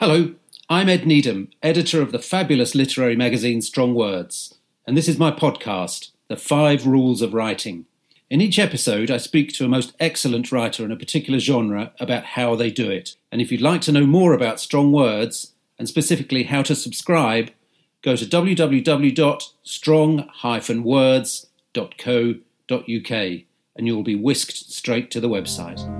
Hello, I'm Ed Needham, editor of the fabulous literary magazine Strong Words, and this is my podcast, The Five Rules of Writing. In each episode, I speak to a most excellent writer in a particular genre about how they do it. And if you'd like to know more about Strong Words, and specifically how to subscribe, go to www.strong-words.co.uk and you'll be whisked straight to the website.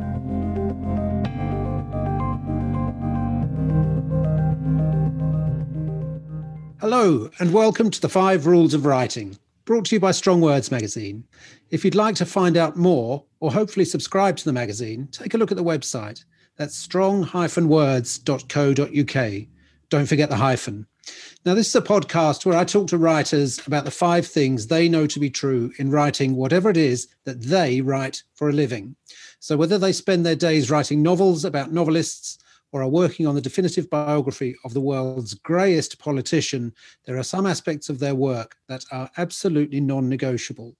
Hello, and welcome to the Five Rules of Writing, brought to you by Strong Words magazine. If you'd like to find out more, or hopefully subscribe to the magazine, take a look at the website. That's strong-words.co.uk. Don't forget the hyphen. Now, this is a podcast where I talk to writers about the five things they know to be true in writing whatever it is that they write for a living. So, whether they spend their days writing novels about novelists, or are working on the definitive biography of the world's greyest politician, there are some aspects of their work that are absolutely non negotiable.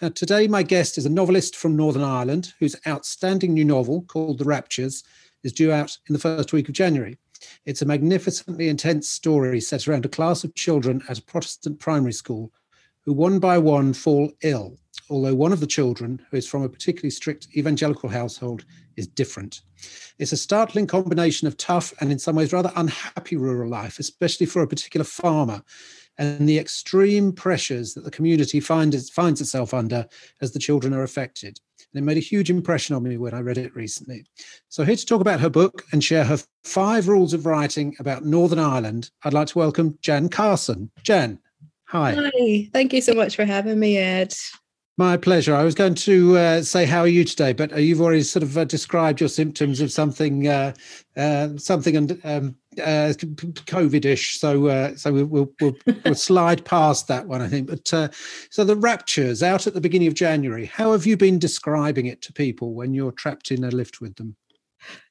Now, today, my guest is a novelist from Northern Ireland whose outstanding new novel, called The Raptures, is due out in the first week of January. It's a magnificently intense story set around a class of children at a Protestant primary school who one by one fall ill, although one of the children, who is from a particularly strict evangelical household, is different. It's a startling combination of tough and, in some ways, rather unhappy rural life, especially for a particular farmer, and the extreme pressures that the community finds, finds itself under as the children are affected. And it made a huge impression on me when I read it recently. So, here to talk about her book and share her five rules of writing about Northern Ireland, I'd like to welcome Jan Carson. Jan, hi. Hi, thank you so much for having me, Ed. My pleasure. I was going to uh, say, how are you today? But uh, you've already sort of uh, described your symptoms of something, uh, uh something um, uh, COVID-ish. So, so we'll, we'll, we'll, we'll, slide past that one, I think. But so the raptures out at the beginning of January. How have you been describing it to people when you're trapped in a lift with them?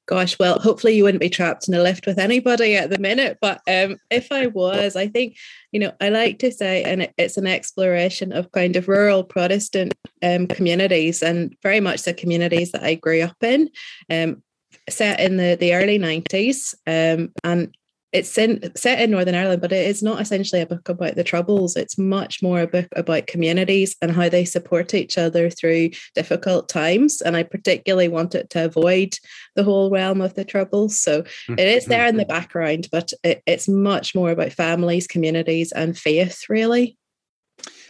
Gosh, well, hopefully you wouldn't be trapped in a lift with anybody at the minute. But um, if I was, I think, you know, I like to say, and it's an exploration of kind of rural Protestant um, communities and very much the communities that I grew up in. Um, set in the, the early 90s um, and it's in, set in Northern Ireland, but it is not essentially a book about the troubles. It's much more a book about communities and how they support each other through difficult times. And I particularly wanted to avoid the whole realm of the troubles. So it is there in the mm-hmm. background, but it, it's much more about families, communities, and faith, really.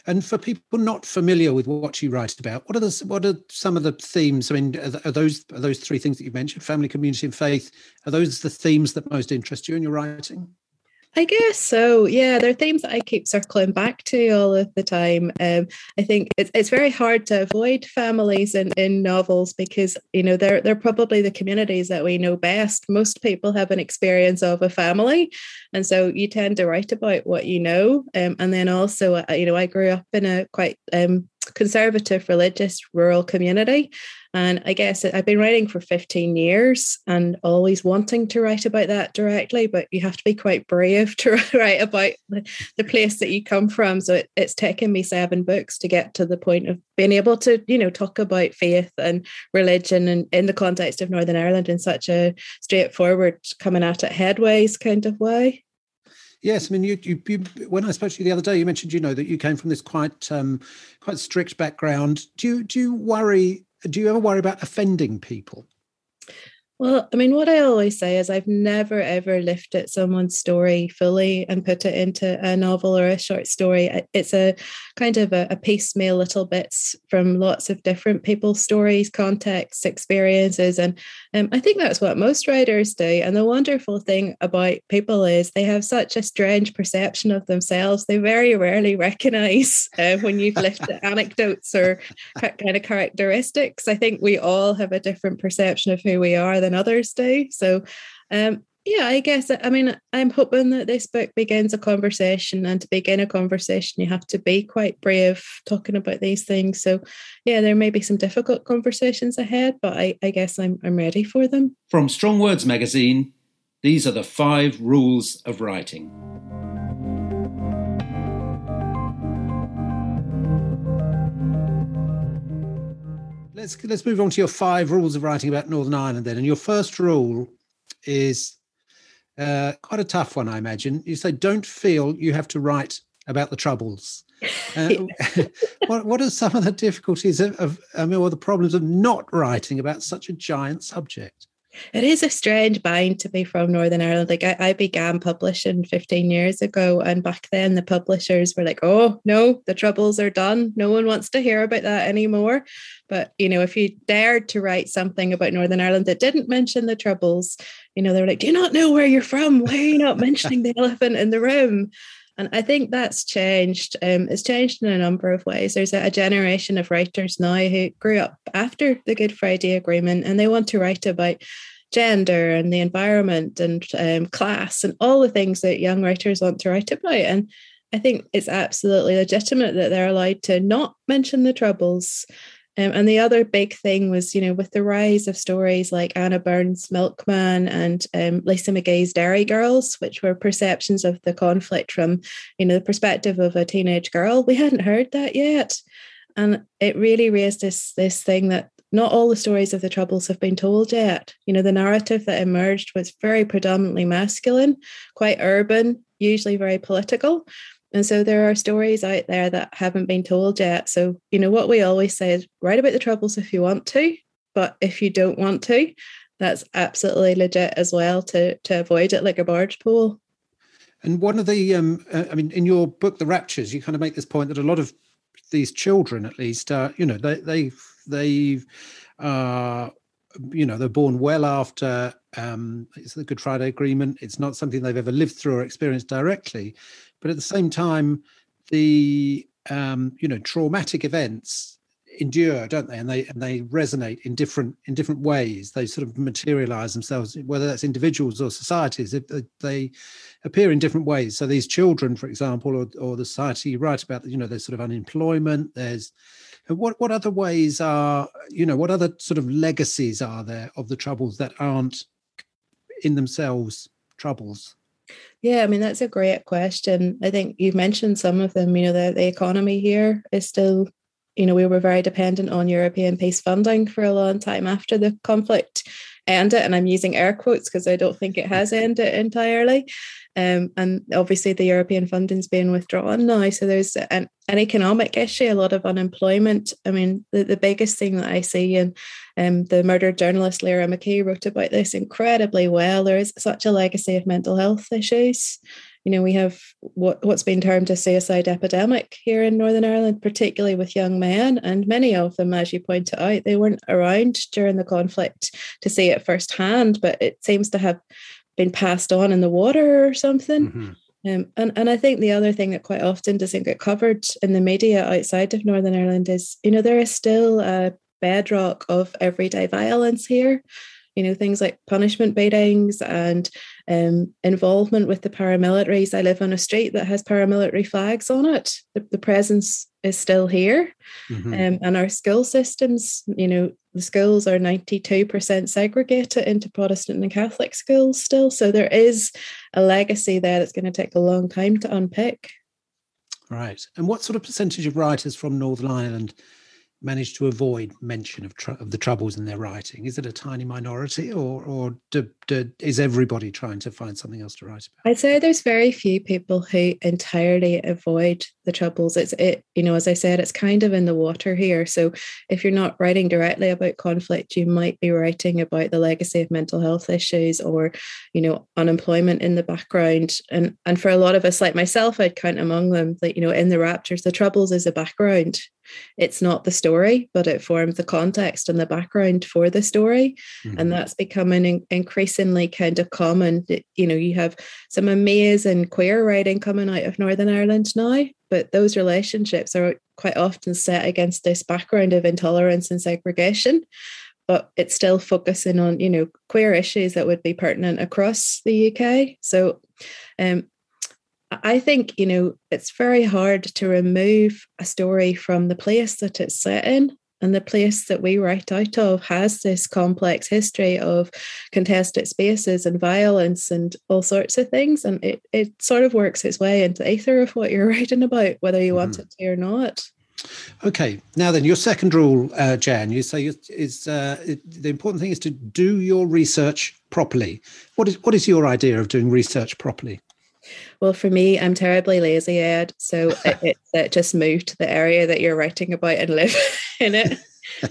And for people not familiar with what you write about, what are the what are some of the themes? I mean, are, those are those three things that you mentioned: family, community, and faith? Are those the themes that most interest you in your writing? I guess so. Yeah, there are themes that I keep circling back to all of the time. Um, I think it's it's very hard to avoid families in, in novels because you know they're they're probably the communities that we know best. Most people have an experience of a family, and so you tend to write about what you know. Um, and then also, uh, you know, I grew up in a quite um, conservative religious rural community and I guess I've been writing for 15 years and always wanting to write about that directly, but you have to be quite brave to write about the, place that you come from. So it, it's taken me seven books to get to the point of being able to, you know, talk about faith and religion and in the context of Northern Ireland in such a straightforward, coming at it headways kind of way. Yes, I mean, you, you, you, when I spoke to you the other day, you mentioned, you know, that you came from this quite, um, quite strict background. Do you, do you worry do you ever worry about offending people? Well, I mean, what I always say is I've never ever lifted someone's story fully and put it into a novel or a short story. It's a kind of a, a piecemeal little bits from lots of different people's stories, contexts, experiences. And um, I think that's what most writers do. And the wonderful thing about people is they have such a strange perception of themselves. They very rarely recognize uh, when you've lifted anecdotes or kind of characteristics. I think we all have a different perception of who we are than others do. So, um, yeah, I guess I mean I'm hoping that this book begins a conversation, and to begin a conversation, you have to be quite brave talking about these things. So, yeah, there may be some difficult conversations ahead, but I, I guess I'm I'm ready for them. From Strong Words magazine, these are the five rules of writing. Let's let's move on to your five rules of writing about Northern Ireland then. And your first rule is uh, quite a tough one, I imagine. You say, don't feel you have to write about the troubles. Uh, what, what are some of the difficulties of, of, I mean, or the problems of not writing about such a giant subject? It is a strange bind to be from Northern Ireland. Like I, I, began publishing 15 years ago, and back then the publishers were like, "Oh no, the troubles are done. No one wants to hear about that anymore." But you know, if you dared to write something about Northern Ireland that didn't mention the troubles, you know, they were like, "Do you not know where you're from? Why are you not mentioning the elephant in the room?" And I think that's changed. Um, it's changed in a number of ways. There's a, a, generation of writers now who grew up after the Good Friday Agreement and they want to write about gender and the environment and um, class and all the things that young writers want to write about. And I think it's absolutely legitimate that they're allowed to not mention the troubles um, and the other big thing was, you know, with the rise of stories like Anna Burns' Milkman and um, Lisa McGee's Derry Girls, which were perceptions of the conflict from, you know, the perspective of a teenage girl, we hadn't heard that yet. And it really raised this this thing that not all the stories of the troubles have been told yet. You know, the narrative that emerged was very predominantly masculine, quite urban, usually very political. And so there are stories out there that haven't been told yet. So, you know, what we always say is write about the troubles if you want to, but if you don't want to, that's absolutely legit as well to to avoid it like a barge pole. And one of the, um, uh, I mean, in your book, The Raptures, you kind of make this point that a lot of these children, at least, uh, you know, they they they uh, you know, they're born well after um, it's the Good Friday Agreement. It's not something they've ever lived through or experienced directly, but at the same time, the um, you know traumatic events endure, don't they? And they and they resonate in different in different ways. They sort of materialize themselves, whether that's individuals or societies. If they appear in different ways. So these children, for example, or, or the society you write about, you know, there's sort of unemployment. There's what what other ways are you know what other sort of legacies are there of the troubles that aren't in themselves troubles? Yeah, I mean that's a great question. I think you've mentioned some of them. You know, the, the economy here is still, you know, we were very dependent on European peace funding for a long time after the conflict ended, and I'm using air quotes because I don't think it has ended entirely. Um, and obviously, the European funding's being withdrawn now. So there's an, an economic issue, a lot of unemployment. I mean, the, the biggest thing that I see, and um, the murdered journalist Lyra McKee wrote about this incredibly well. There is such a legacy of mental health issues. You know, we have what, what's been termed a suicide epidemic here in Northern Ireland, particularly with young men. And many of them, as you pointed out, they weren't around during the conflict to see it firsthand, but it seems to have been passed on in the water or something. Mm-hmm. Um, and, and I think the other thing that quite often doesn't get covered in the media outside of Northern Ireland is, you know, there is still a bedrock of everyday violence here. You know, things like punishment beatings and um, involvement with the paramilitaries. I live on a street that has paramilitary flags on it. The, the presence is still here. Mm-hmm. Um, and our school systems, you know, the schools are 92% segregated into Protestant and Catholic schools still. So there is a legacy there that's going to take a long time to unpick. Right. And what sort of percentage of writers from Northern Ireland manage to avoid mention of, tr- of the troubles in their writing? Is it a tiny minority, or or do, do, is everybody trying to find something else to write about? I'd say there's very few people who entirely avoid the troubles. It's it, you know, as I said, it's kind of in the water here. So if you're not writing directly about conflict, you might be writing about the legacy of mental health issues or, you know, unemployment in the background. And and for a lot of us, like myself, I'd count among them that you know, in the Raptures, the troubles is a background it's not the story, but it forms the context and the background for the story. Mm-hmm. And that's becoming in- increasingly kind of common. You know, you have some amazing queer writing coming out of Northern Ireland now, but those relationships are quite often set against this background of intolerance and segregation but it's still focusing on you know queer issues that would be pertinent across the UK. So um, I think, you know, it's very hard to remove a story from the place that it's set in. And the place that we write out of has this complex history of contested spaces and violence and all sorts of things. And it, it sort of works its way into the ether of what you're writing about, whether you mm-hmm. want it to or not. Okay, now then, your second rule, uh, Jan, you say is uh, it, the important thing is to do your research properly. What is what is your idea of doing research properly? Well, for me, I'm terribly lazy, Ed. So it, it, just move to the area that you're writing about and live in it.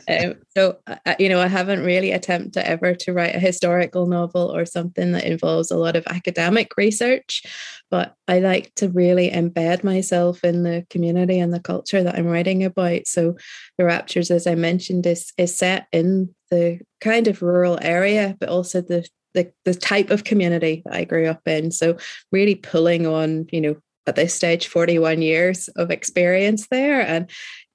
um, so uh, you know i haven't really attempted ever to write a historical novel or something that involves a lot of academic research but i like to really embed myself in the community and the culture that i'm writing about so the raptures as i mentioned is is set in the kind of rural area but also the the, the type of community that i grew up in so really pulling on you know at this stage 41 years of experience there and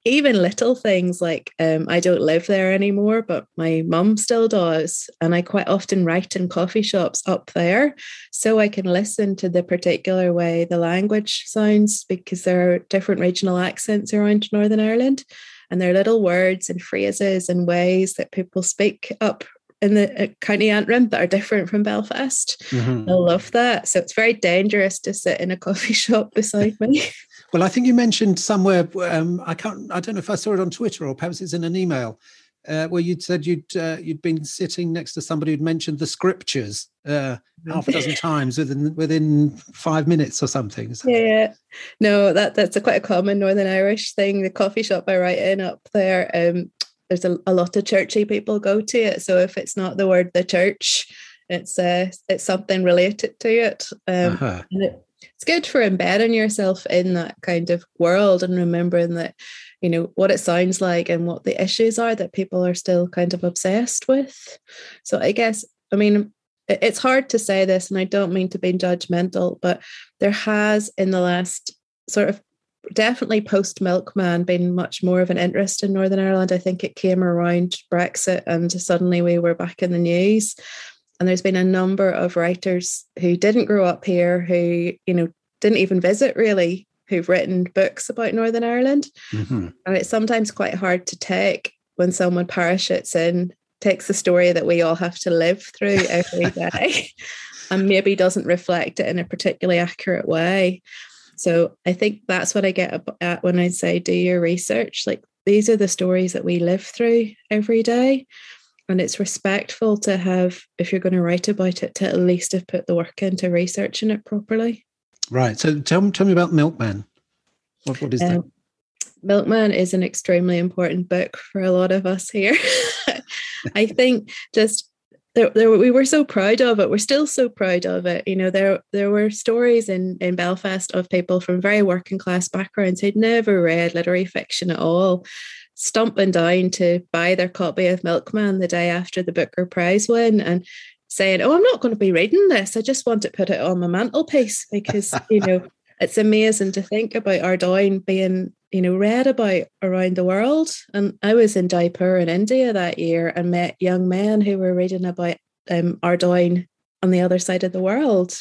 even little things like um, I don't live there anymore, but my mum still does. And I quite often write in coffee shops up there so I can listen to the particular way the language sounds because there are different regional accents around Northern Ireland. And there are little words and phrases and ways that people speak up in the uh, County Antrim that are different from Belfast. Mm-hmm. I love that. So it's very dangerous to sit in a coffee shop beside me. Well, I think you mentioned somewhere. Um, I can't. I don't know if I saw it on Twitter or perhaps it's in an email uh, where you'd said you'd uh, you'd been sitting next to somebody who'd mentioned the scriptures uh, half a dozen times within within five minutes or something. So. Yeah, no, that that's a quite a common Northern Irish thing. The coffee shop I write in up there, um, there's a, a lot of churchy people go to it. So if it's not the word the church, it's uh, it's something related to it. Um, uh-huh. it, it's good for embedding yourself in that kind of world and remembering that you know what it sounds like and what the issues are that people are still kind of obsessed with so i guess i mean it's hard to say this and i don't mean to be judgmental but there has in the last sort of definitely post milkman been much more of an interest in northern ireland i think it came around brexit and suddenly we were back in the news and there's been a number of writers who didn't grow up here, who, you know, didn't even visit really, who've written books about Northern Ireland. Mm-hmm. And it's sometimes quite hard to take when someone parachutes in, takes the story that we all have to live through every day, and maybe doesn't reflect it in a particularly accurate way. So I think that's what I get at when I say do your research. Like these are the stories that we live through every day and it's respectful to have if you're going to write about it to at least have put the work into researching it properly. Right so tell, tell me about milkman. What, what is um, that milkman is an extremely important book for a lot of us here. I think just there, there, we were so proud of it. We're still so proud of it. You know, there there were stories in in Belfast of people from very working class backgrounds who'd never read literary fiction at all, stumping down to buy their copy of Milkman the day after the Booker Prize win and saying, Oh, I'm not going to be reading this. I just want to put it on my mantelpiece because, you know, it's amazing to think about Ardoyne being, you know, read about around the world. And I was in Jaipur in India that year and met young men who were reading about um, Ardoyne on the other side of the world.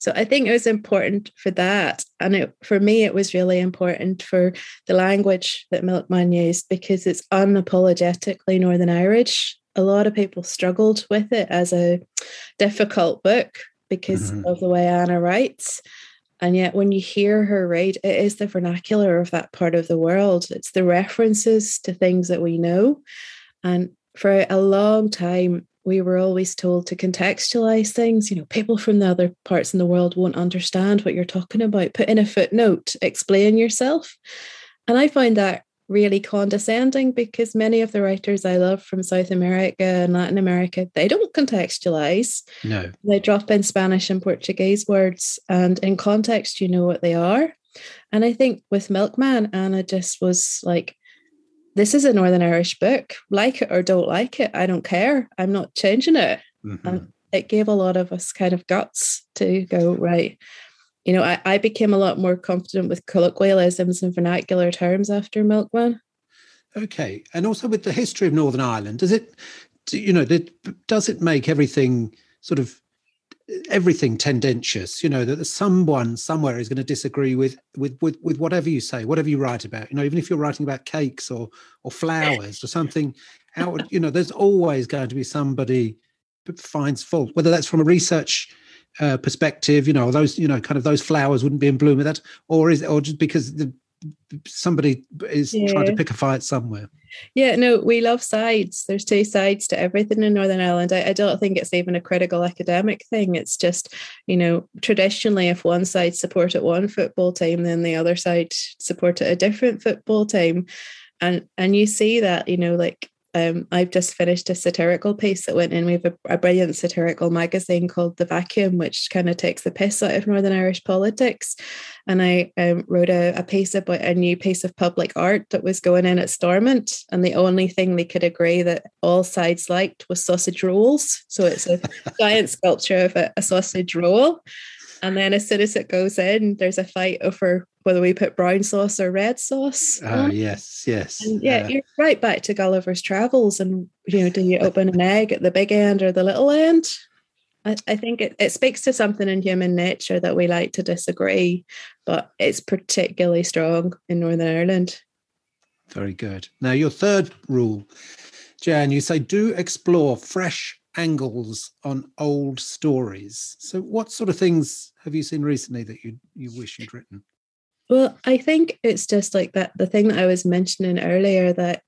So I think it was important for that. And it, for me, it was really important for the language that Milkman used because it's unapologetically Northern Irish. A lot of people struggled with it as a difficult book because mm-hmm. of the way Anna writes. And yet, when you hear her read, it is the vernacular of that part of the world. It's the references to things that we know. And for a long time, we were always told to contextualize things. You know, people from the other parts in the world won't understand what you're talking about. Put in a footnote, explain yourself. And I find that really condescending because many of the writers I love from South America and Latin America, they don't contextualize. No. They drop in Spanish and Portuguese words, and in context, you know what they are. And I think with Milkman, Anna just was like, this is a Northern Irish book. Like it or don't like it, I don't care. I'm not changing it. Mm-hmm. And it gave a lot of us kind of guts to go, right. You know, I, I became a lot more confident with colloquialisms and vernacular terms after Milkman. Okay. And also with the history of Northern Ireland, does it, you know, does it make everything sort of everything tendentious you know that someone somewhere is going to disagree with with with with whatever you say whatever you write about you know even if you're writing about cakes or or flowers or something out you know there's always going to be somebody finds fault whether that's from a research uh, perspective you know those you know kind of those flowers wouldn't be in bloom with that or is or just because the somebody is yeah. trying to pick a fight somewhere. Yeah, no, we love sides. There's two sides to everything in Northern Ireland. I, I, don't think it's even a critical academic thing. It's just, you know, traditionally, if one side supported one football team, then the other side supported a different football team, and and you see that, you know, like um, I've just finished a satirical piece that went in. We have a, a brilliant satirical magazine called The Vacuum, which kind of takes the piss out of Northern Irish politics. And I um, wrote a, a, piece about a new piece of public art that was going in at Stormont. And the only thing they could agree that all sides liked was sausage rolls. So it's a giant sculpture of a, a sausage roll. And then as soon as it goes in, there's a fight over whether we put brown sauce or red sauce. Oh, yes, yes. And yeah, uh, you're right back to Gulliver's Travels. And, you know, do you open an egg at the big end or the little end? I, I think it, it speaks to something in human nature that we like to disagree, but it's particularly strong in Northern Ireland. Very good. Now, your third rule, Jan, you say do explore fresh angles on old stories. So, what sort of things have you seen recently that you you wish you'd written? Well, I think it's just like that the thing that I was mentioning earlier that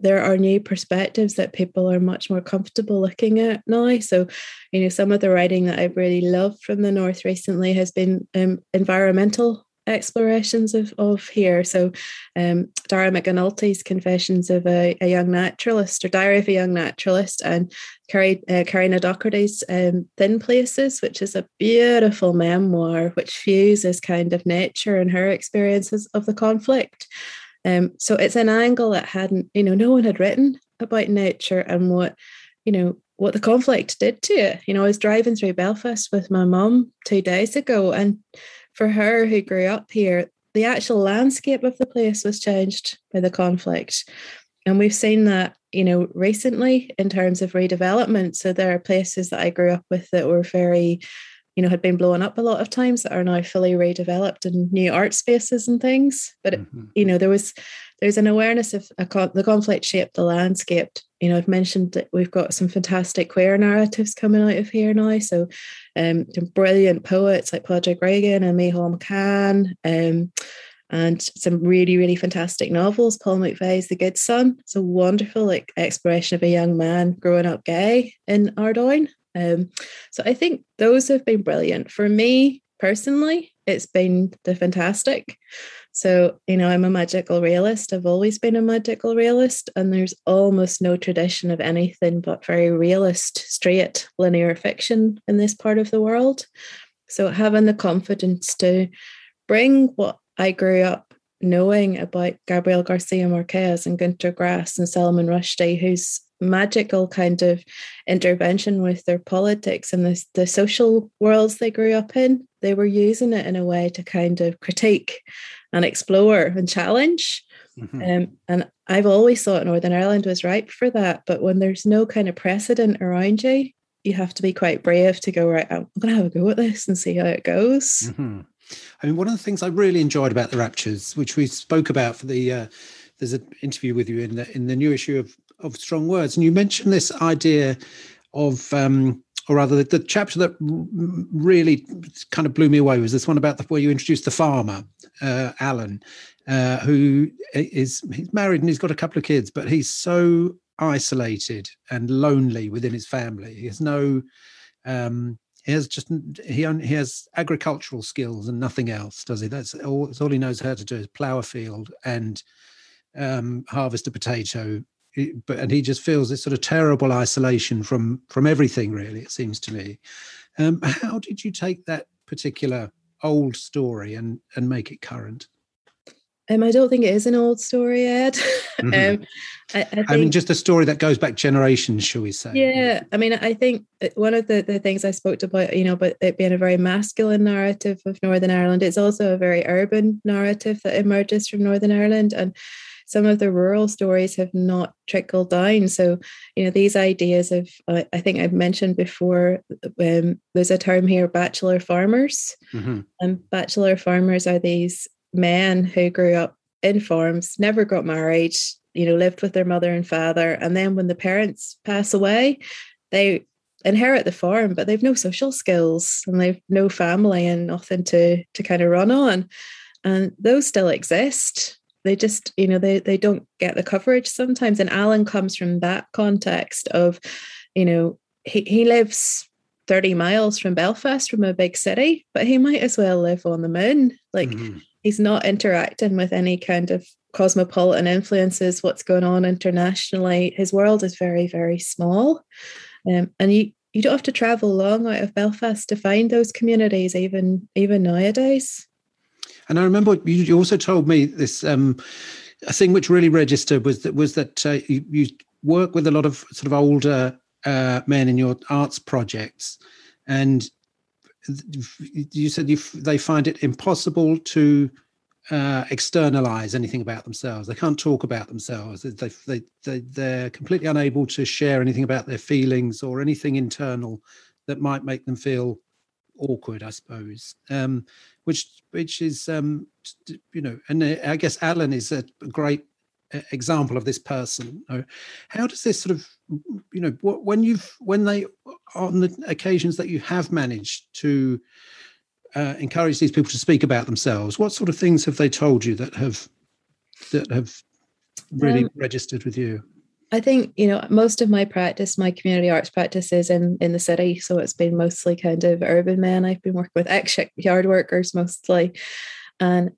there are new perspectives that people are much more comfortable looking at now. So, you know, some of the writing that I've really loved from the North recently has been um, environmental explorations of, of here. So, um, Dara McAnulty's Confessions of a, a, Young Naturalist or Diary of a Young Naturalist, and Kerri, uh, Kerri ní Dochartaigh's um, Thin Places, which is a beautiful memoir which fuses kind of nature and her experiences of the conflict. Um, so it's an angle that hadn't, you know, no one had written about nature and what, you know, what the conflict did to it. You know, I was driving through Belfast with my mum two days ago, and for her who grew up here, the actual landscape of the place was changed by the conflict. And we've seen that, you know, recently in terms of redevelopment. So there are places that I grew up with that were very, you know, had been blown up a lot of times that are now fully redeveloped and new art spaces and things. But, mm-hmm. you know, there was, there's an awareness of a, the conflict shaped the landscape you know, I've mentioned that we've got some fantastic queer narratives coming out of here now. So, um, brilliant poets like Padraig Reagan and Micheál McCann, um, and some really, really fantastic novels. Paul McVeigh's The Good Son. It's a wonderful like exploration of a young man growing up gay in Ardoyne. Um, so I think those have been brilliant for me personally. It's been the fantastic. So, you know, I'm a magical realist. I've always been a magical realist, and there's almost no tradition of anything but very realist, straight, linear fiction in this part of the world. So, having the confidence to bring what I grew up knowing about Gabriel Garcia Marquez and Günter Grass and Salman Rushdie, whose magical kind of intervention with their politics and the, the social worlds they grew up in, they were using it in a way to kind of critique and explore and challenge. Mm-hmm. Um, and I've always thought Northern Ireland was ripe for that. But when there's no kind of precedent around you, you have to be quite brave to go, right, I'm going to have a go at this and see how it goes. Mm-hmm. I mean, one of the things I really enjoyed about the Raptures, which we spoke about for the, uh, there's an interview with you in the, in the new issue of, of Strong Words, and you mentioned this idea of um, or rather the, the, chapter that really kind of blew me away was this one about the, where you introduced the farmer uh, alan uh, who is he's married and he's got a couple of kids but he's so isolated and lonely within his family. He has no um, he has just he only he has agricultural skills and nothing else does he? That's all, that's all he knows how to do is plow a field and um, harvest a potato but and he just feels this sort of terrible isolation from from everything really it seems to me um, how did you take that particular old story and and make it current um, I don't think it is an old story, Ed. Mm-hmm. um, I, I, think, I, mean, just a story that goes back generations, shall we say? Yeah, I mean, I think one of the, the things I spoke about, you know, about it being a very masculine narrative of Northern Ireland, it's also a very urban narrative that emerges from Northern Ireland, and some of the rural stories have not trickled down. So, you know, these ideas of, uh, I think I've mentioned before, um, there's a term here, bachelor farmers. Mm-hmm. And bachelor farmers are these men who grew up in farms, never got married, you know, lived with their mother and father. And then when the parents pass away, they inherit the farm, but they've no social skills and they've no family and nothing to to kind of run on. and those still exist they just you know they, they don't get the coverage sometimes. And alan comes from that context of you know he, he lives 30 miles from belfast from a big city but he might as well live on the moon. Like mm-hmm. he's not interacting with any kind of cosmopolitan influences what's going on internationally. His world is very very small. Um, and you you don't have to travel long out of belfast to find those communities even even nowadays and I remember you also told me this um, a thing which really registered was that was that uh, you, you, work with a lot of sort of older uh, men in your arts projects, and you said you, they find it impossible to uh, externalize anything about themselves. They can't talk about themselves. They, they, they, they're completely unable to share anything about their feelings or anything internal that might make them feel awkward, I suppose. Um, which which is um, you know, and uh, I guess Alan is a great uh, example of this person. How does this sort of you know when you've when they on the occasions that you have managed to uh, encourage these people to speak about themselves, what sort of things have they told you that have that have really um, registered with you? I think you know most of my practice, my community arts practice is in in the city, so it's been mostly kind of urban men. I've been working with ex yard workers mostly, and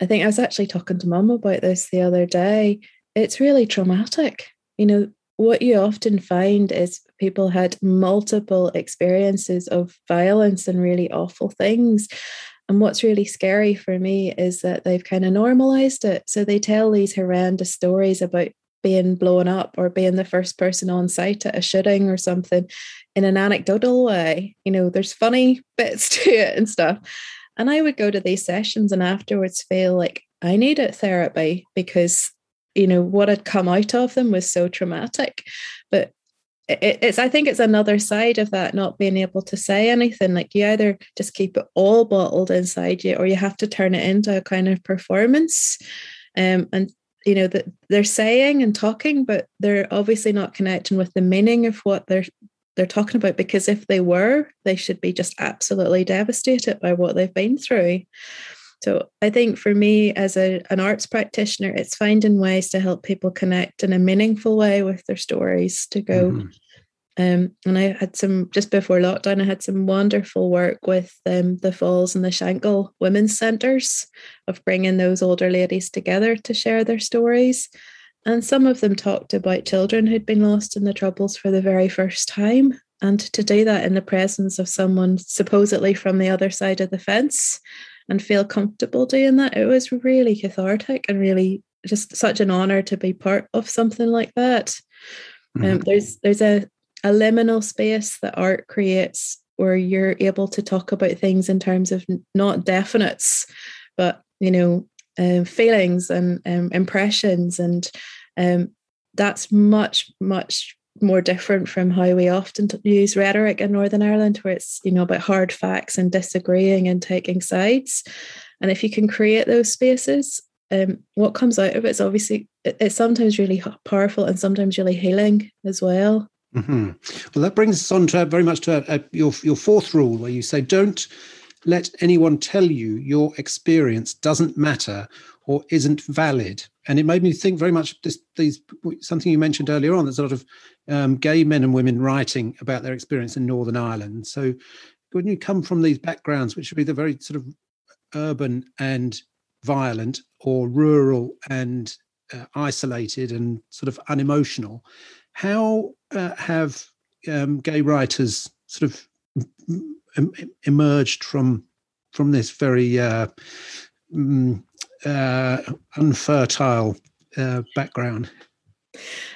I think I was actually talking to mum about this the other day. It's really traumatic. You know what you often find is people had multiple experiences of violence and really awful things. And what's really scary for me is that they've kind of normalized it. So they tell these horrendous stories about being blown up or being the first person on site at a shooting or something in an anecdotal way. You know, there's funny bits to it and stuff. And I would go to these sessions and afterwards feel like I needed therapy because, you know, what had come out of them was so traumatic. But it's i think it's another side of that not being able to say anything like you either just keep it all bottled inside you or you have to turn it into a kind of performance um, and you know that they're saying and talking but they're obviously not connecting with the meaning of what they're they're talking about because if they were they should be just absolutely devastated by what they've been through so i think for me as a, an arts practitioner it's finding ways to help people connect in a meaningful way with their stories to go mm-hmm. Um, and I had some just before lockdown. I had some wonderful work with um, the Falls and the Shankill Women's Centres of bringing those older ladies together to share their stories. And some of them talked about children who'd been lost in the Troubles for the very first time. And to do that in the presence of someone supposedly from the other side of the fence and feel comfortable doing that, it was really cathartic and really just such an honor to be part of something like that. Um, mm-hmm. there's there's a a liminal space that art creates where you're able to talk about things in terms of not definites, but you know, um, feelings and um, impressions, and um, that's much much more different from how we often use rhetoric in Northern Ireland, where it's you know about hard facts and disagreeing and taking sides. And if you can create those spaces, um, what comes out of it is obviously it's sometimes really powerful and sometimes really healing as well. Mm-hmm. Well, that brings us on to very much to a, your your fourth rule, where you say, "Don't let anyone tell you your experience doesn't matter or isn't valid." And it made me think very much this these something you mentioned earlier on. There's a lot of um, gay men and women writing about their experience in Northern Ireland. So when you come from these backgrounds, which would be the very sort of urban and violent, or rural and uh, isolated and sort of unemotional, how uh, have um, gay writers sort of emerged from from this very uh, mm, uh, unfertile uh, background?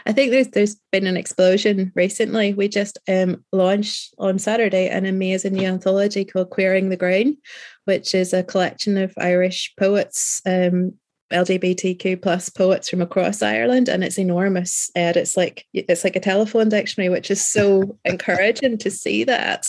I think there's there's been an explosion recently. We just um, launched on Saturday an amazing new anthology called Queering the Green, which is a collection of Irish poets um, LGBTQ plus poets from across Ireland, and it's enormous. And it's like it's like a telephone dictionary, which is so encouraging to see that.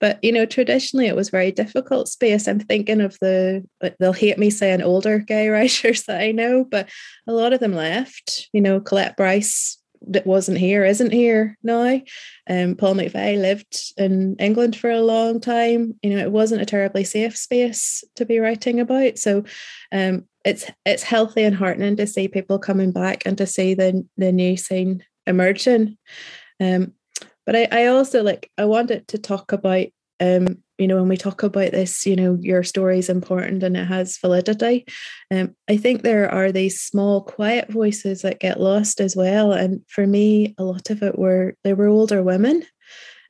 But you know, traditionally it was very difficult space. I'm thinking of the they'll hate me saying older gay writers that I know, but a lot of them left. You know, Colette Bryce that wasn't here isn't here now. Um, Paul McVeigh lived in England for a long time. You know, it wasn't a terribly safe space to be writing about. So um, it's it's healthy and heartening to see people coming back and to see the the new scene emerging. Um, but I, I also like I wanted to talk about um, you know, when we talk about this, you know, your story is important and it has validity. Um, I think there are these small, quiet voices that get lost as well. And for me, a lot of it were they were older women.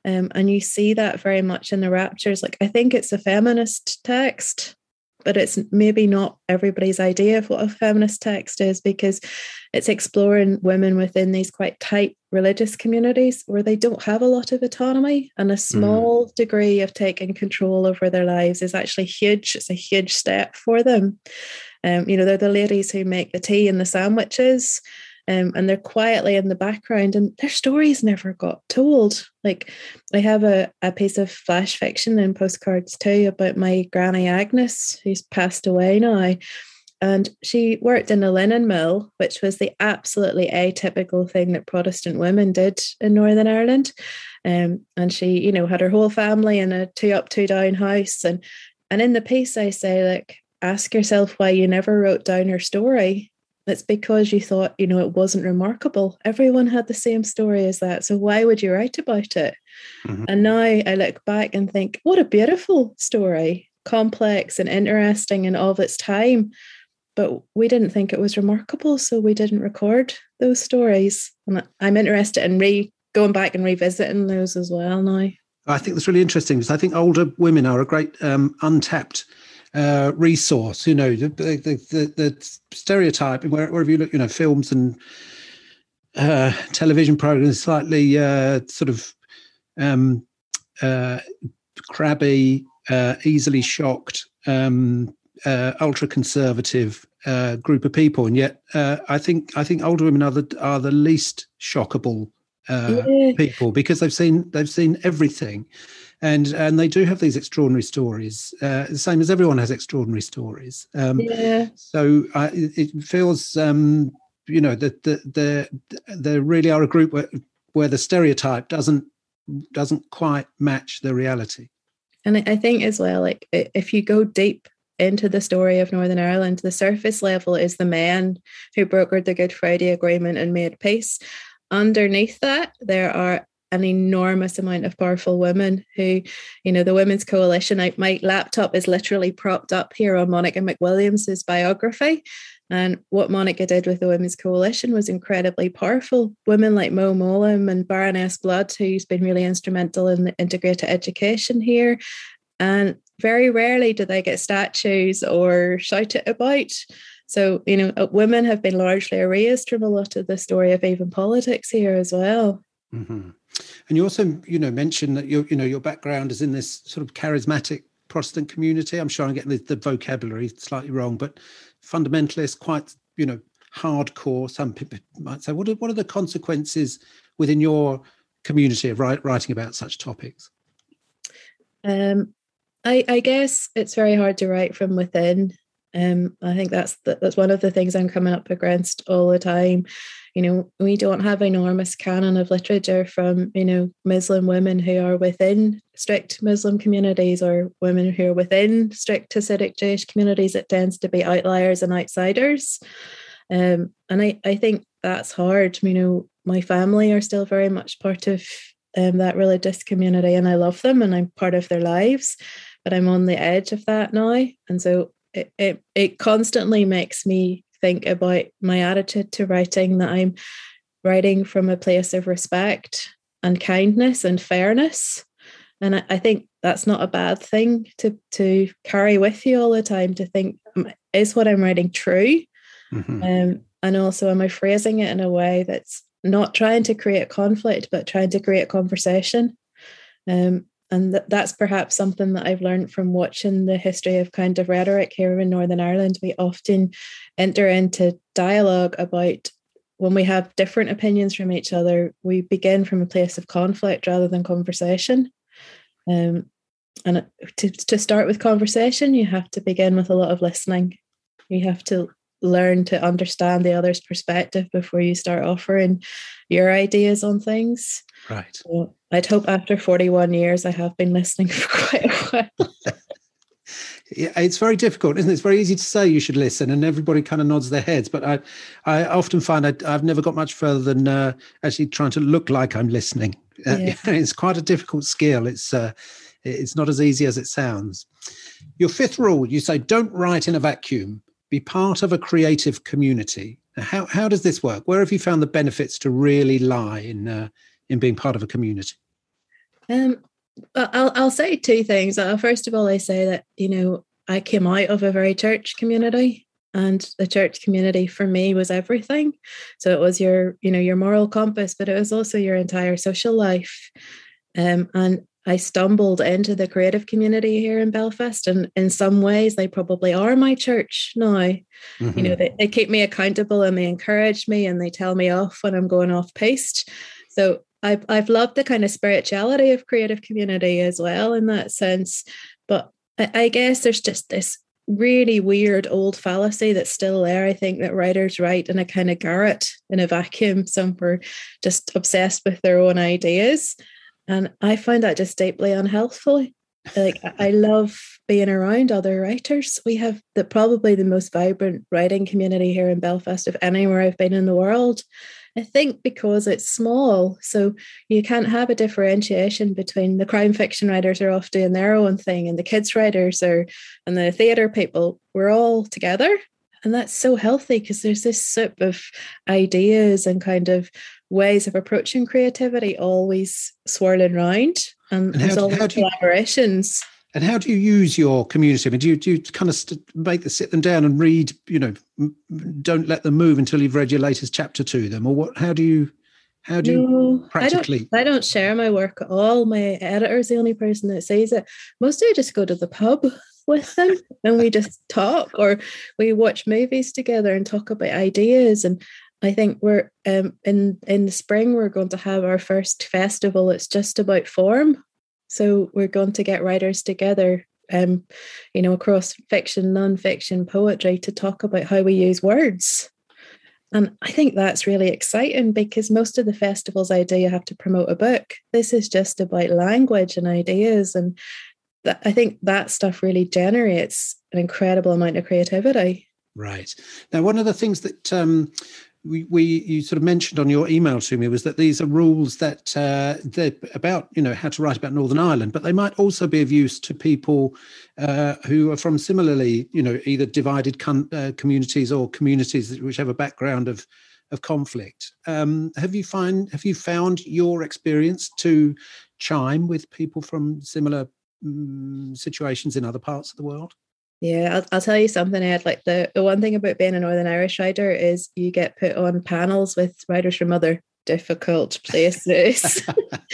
Um, and you see that very much in the raptures. Like I think it's a feminist text but it's maybe not everybody's idea of what a feminist text is because it's exploring women within these quite tight religious communities where they don't have a lot of autonomy and a mm. small mm. degree of taking control over their lives is actually huge it's a huge step for them um, you know they're the ladies who make the tea and the sandwiches um, and they're quietly in the background and their stories never got told. Like i have a, a piece of flash fiction and postcards too about my granny agnes who's passed away now. And she worked in a linen mill which was the absolutely atypical thing that protestant women did in northern ireland. Um, and she you know had her whole family in a two up two down house. And and in the piece i say like ask yourself why you never wrote down her story it's because you thought, you know, it wasn't remarkable. Everyone had the same story as that. So why would you write about it? Mm-hmm. And now I look back and think, what a beautiful story, complex and interesting and of its time. But we didn't think it was remarkable, so we didn't record those stories. And I'm interested in re going back and revisiting those as well now. I think that's really interesting because I think older women are a great um, untapped uh, resource. You know, the the, the, the stereotype wherever you look, you know, films and uh, television programs, slightly uh, sort of um, uh, crabby, uh, easily shocked, um, uh, ultra conservative uh, group of people, and yet uh, I think I think older women are the are the least shockable uh, yeah. people because they've seen they've seen everything and and they do have these extraordinary stories, uh, the same as everyone has extraordinary stories. Um, yeah. So uh, it, it, feels, um, you know, that the, the, there really are a group where where the stereotype doesn't doesn't quite match the reality. And I think as well, like if you go deep into the story of Northern Ireland, the surface level is the man who brokered the Good Friday Agreement and made peace. Underneath that, there are an enormous amount of powerful women who, you know, the Women's Coalition. I, my laptop is literally propped up here on Monica McWilliams's biography. And what Monica did with the Women's Coalition was incredibly powerful. Women like Mo Mowlam and Baroness Blood, who's been really instrumental in the integrated education here. And very rarely do they get statues or shouted about. So, you know, women have been largely erased from a lot of the story of even politics here as well. Mm-hmm. And you also, you know, mentioned that your, you know, your background is in this sort of charismatic Protestant community. I'm sure I'm getting the, the vocabulary slightly wrong, but fundamentalist, quite, you know, hardcore. Some people might say, what are, what are the consequences within your community of write, writing about such topics? Um, I, I guess it's very hard to write from within. Um, I think that's the, that's one of the things I'm coming up against all the time. You know we don't have enormous canon of literature from you know muslim women who are within strict muslim communities or women who are within strict hasidic jewish communities. It tends to be outliers and outsiders. Um, and I, I think that's hard. You know my family are still very much part of um, that religious community and i love them and i'm part of their lives but i'm on the edge of that now. And so it, it, it constantly makes me think about my attitude to writing that I'm writing from a place of respect and kindness and fairness. And I, I think that's not a bad thing to to carry with you all the time to think is what I'm writing true? Mm-hmm. Um, and also am I phrasing it in a way that's not trying to create conflict but trying to create conversation? Um, and th- that's perhaps something that I've learned from watching the history of kind of rhetoric here in Northern Ireland. We often enter into dialogue about when we have different opinions from each other, we begin from a place of conflict rather than conversation. Um, and to, to start with conversation, you have to begin with a lot of listening. You have to learn to understand the other's perspective before you start offering your ideas on things. Right. So I'd hope after 41 years I have been listening for quite a while. yeah, it's very difficult, isn't it? It's very easy to say you should listen, and everybody kind of nods their heads. But I, I often find I, have never got much further than uh, actually trying to look like I'm listening. Uh, it's quite a difficult skill. It's uh, it's not as easy as it sounds. Your fifth rule: you say, "Don't write in a vacuum. Be part of a creative community." Now, how how does this work? Where have you found the benefits to really lie in uh, in being part of a community? Um, I'll, I'll say two things. Uh, first of all, I say that, you know, I came out of a very church community and the church community for me was everything. So it was your, you know, your moral compass, but it was also your entire social life. Um, and I stumbled into the creative community here in Belfast, and in some ways, they probably are my church now. Mm-hmm. You know, mm-hmm. they, they keep me accountable and they encourage me and they tell me off when I'm going off paste. So I've I've loved the kind of spirituality of creative community as well in that sense. But I, I guess there's just this really weird old fallacy that's still there. I think that writers write in a kind of garret in a vacuum Some were just obsessed with their own ideas. And I find that just deeply unhealthful. Like I love being around other writers. We have the probably the most vibrant writing community here in Belfast of anywhere I've been in the world. I think because it's small, so you can't have a differentiation between the crime fiction writers are off doing their own thing and the kids writers are and the theatre people. We're all together. And that's so healthy because there's this soup of ideas and kind of ways of approaching creativity always swirling around. And, and there's all the collaborations. And how do you use your community? I mean, do you, do you kind of st- make them sit them down and read, you know, don't let them move until you've read your latest chapter to them? Or what, how do you, how do no, you practically? I don't, I don't share my work at all. My editor's the only person that says it. Mostly I just go to the pub with them and we just talk or we watch movies together and talk about ideas. And I think we're um, in in the spring we're going to have our first festival. It's just about form so we're going to get writers together, um, you know, across fiction, non-fiction, poetry to talk about how we use words. And I think that's really exciting because most of the festivals I do, you have to promote a book. This is just about language and ideas. And that, I think that stuff really generates an incredible amount of creativity. Right. Now, one of the things that um, we, we you sort of mentioned on your email to me was that these are rules that uh, they're about you know how to write about Northern Ireland, but they might also be of use to people uh, who are from similarly you know either divided uh, communities or communities which have a background of of conflict. Um, have you find have you found your experience to chime with people from similar um, situations in other parts of the world? Yeah, I'll, I'll tell you something, Ed. Like the, the one thing about being a Northern Irish writer is you get put on panels with writers from other difficult places.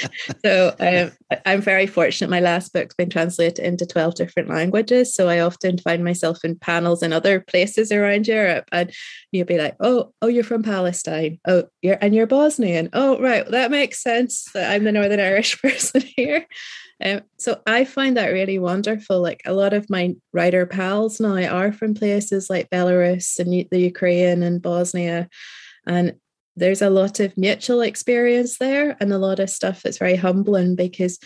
so um, I'm very fortunate. My last book's been translated into 12 different languages. So I often find myself in panels in other places around Europe. And you'll be like, oh, oh, you're from Palestine. Oh, you're and you're Bosnian. Oh, right. That makes sense. that I'm the Northern Irish person here. Um, so I find that really wonderful. Like a lot of my writer pals now are from places like Belarus and the Ukraine and Bosnia. And there's a lot of mutual experience there and a lot of stuff that's very humbling because,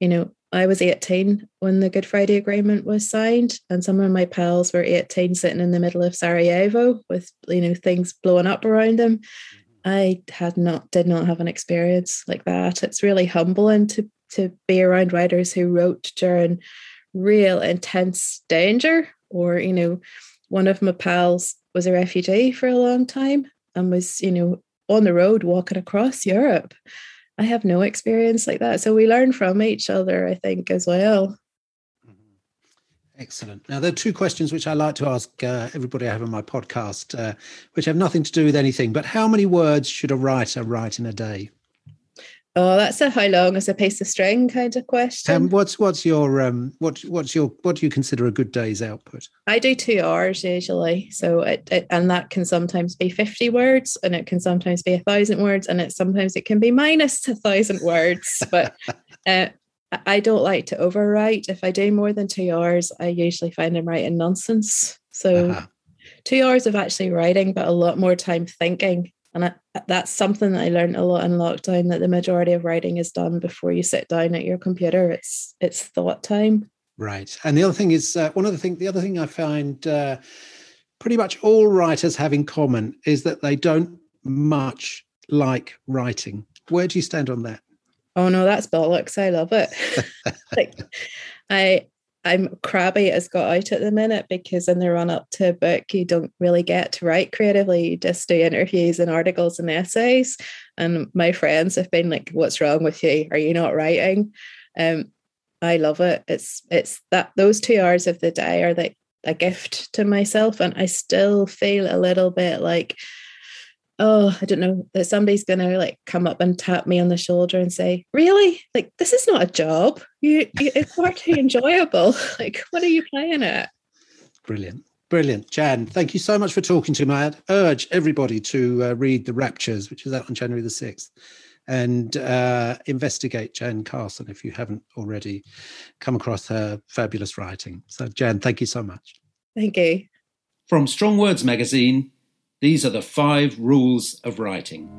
you know, I was 18 when the Good Friday Agreement was signed, and some of my pals were 18 sitting in the middle of Sarajevo with, you know, things blowing up around them. Mm-hmm. I had not did not have an experience like that. It's really humbling to to be around writers who wrote during real intense danger or you know one of my pals was a refugee for a long time and was you know on the road walking across europe i have no experience like that so we learn from each other i think as well mm-hmm. Excellent. Now, there are two questions which I like to ask uh, everybody I have on my podcast, uh, which have nothing to do with anything. But how many words should a writer write in a day? Oh, that's a how long is a piece of string kind of question. Um, what's what's your um what what's your what do you consider a good day's output? I do two hours usually, so it, it and that can sometimes be fifty words, and it can sometimes be a thousand words, and it sometimes it can be minus a thousand words. But uh, I don't like to overwrite. If I do more than two hours, I usually find I'm writing nonsense. So. Uh-huh two hours of actually writing, but a lot more time thinking. And I, that's something that I learned a lot in lockdown. That the majority of writing is done before you sit down at your computer. It's it's thought time. Right. And the other thing is uh, one of the thing. The other thing I find uh, pretty much all writers have in common is that they don't much like writing. Where do you stand on that? Oh no, that's bollocks. I love it. like I I'm crabby as got out at the minute because in the run up to a book, you don't really get to write creatively. You just do interviews and articles and essays. And my friends have been like, What's wrong with you? Are you not writing? Um, I love it. It's it's that those two hours of the day are like a gift to myself. And I still feel a little bit like oh, I don't know, that somebody's going to like come up and tap me on the shoulder and say, really? Like, this is not a job. You, you it's far too enjoyable. Like, what are you playing at? Brilliant. Brilliant. Jan, thank you so much for talking to me. I urge everybody to uh, read The Raptures, which is out on January the 6th, and uh, investigate Jan Carson if you haven't already come across her fabulous writing. So, Jan, thank you so much. Thank you. From Strong Words magazine, these are the five rules of writing.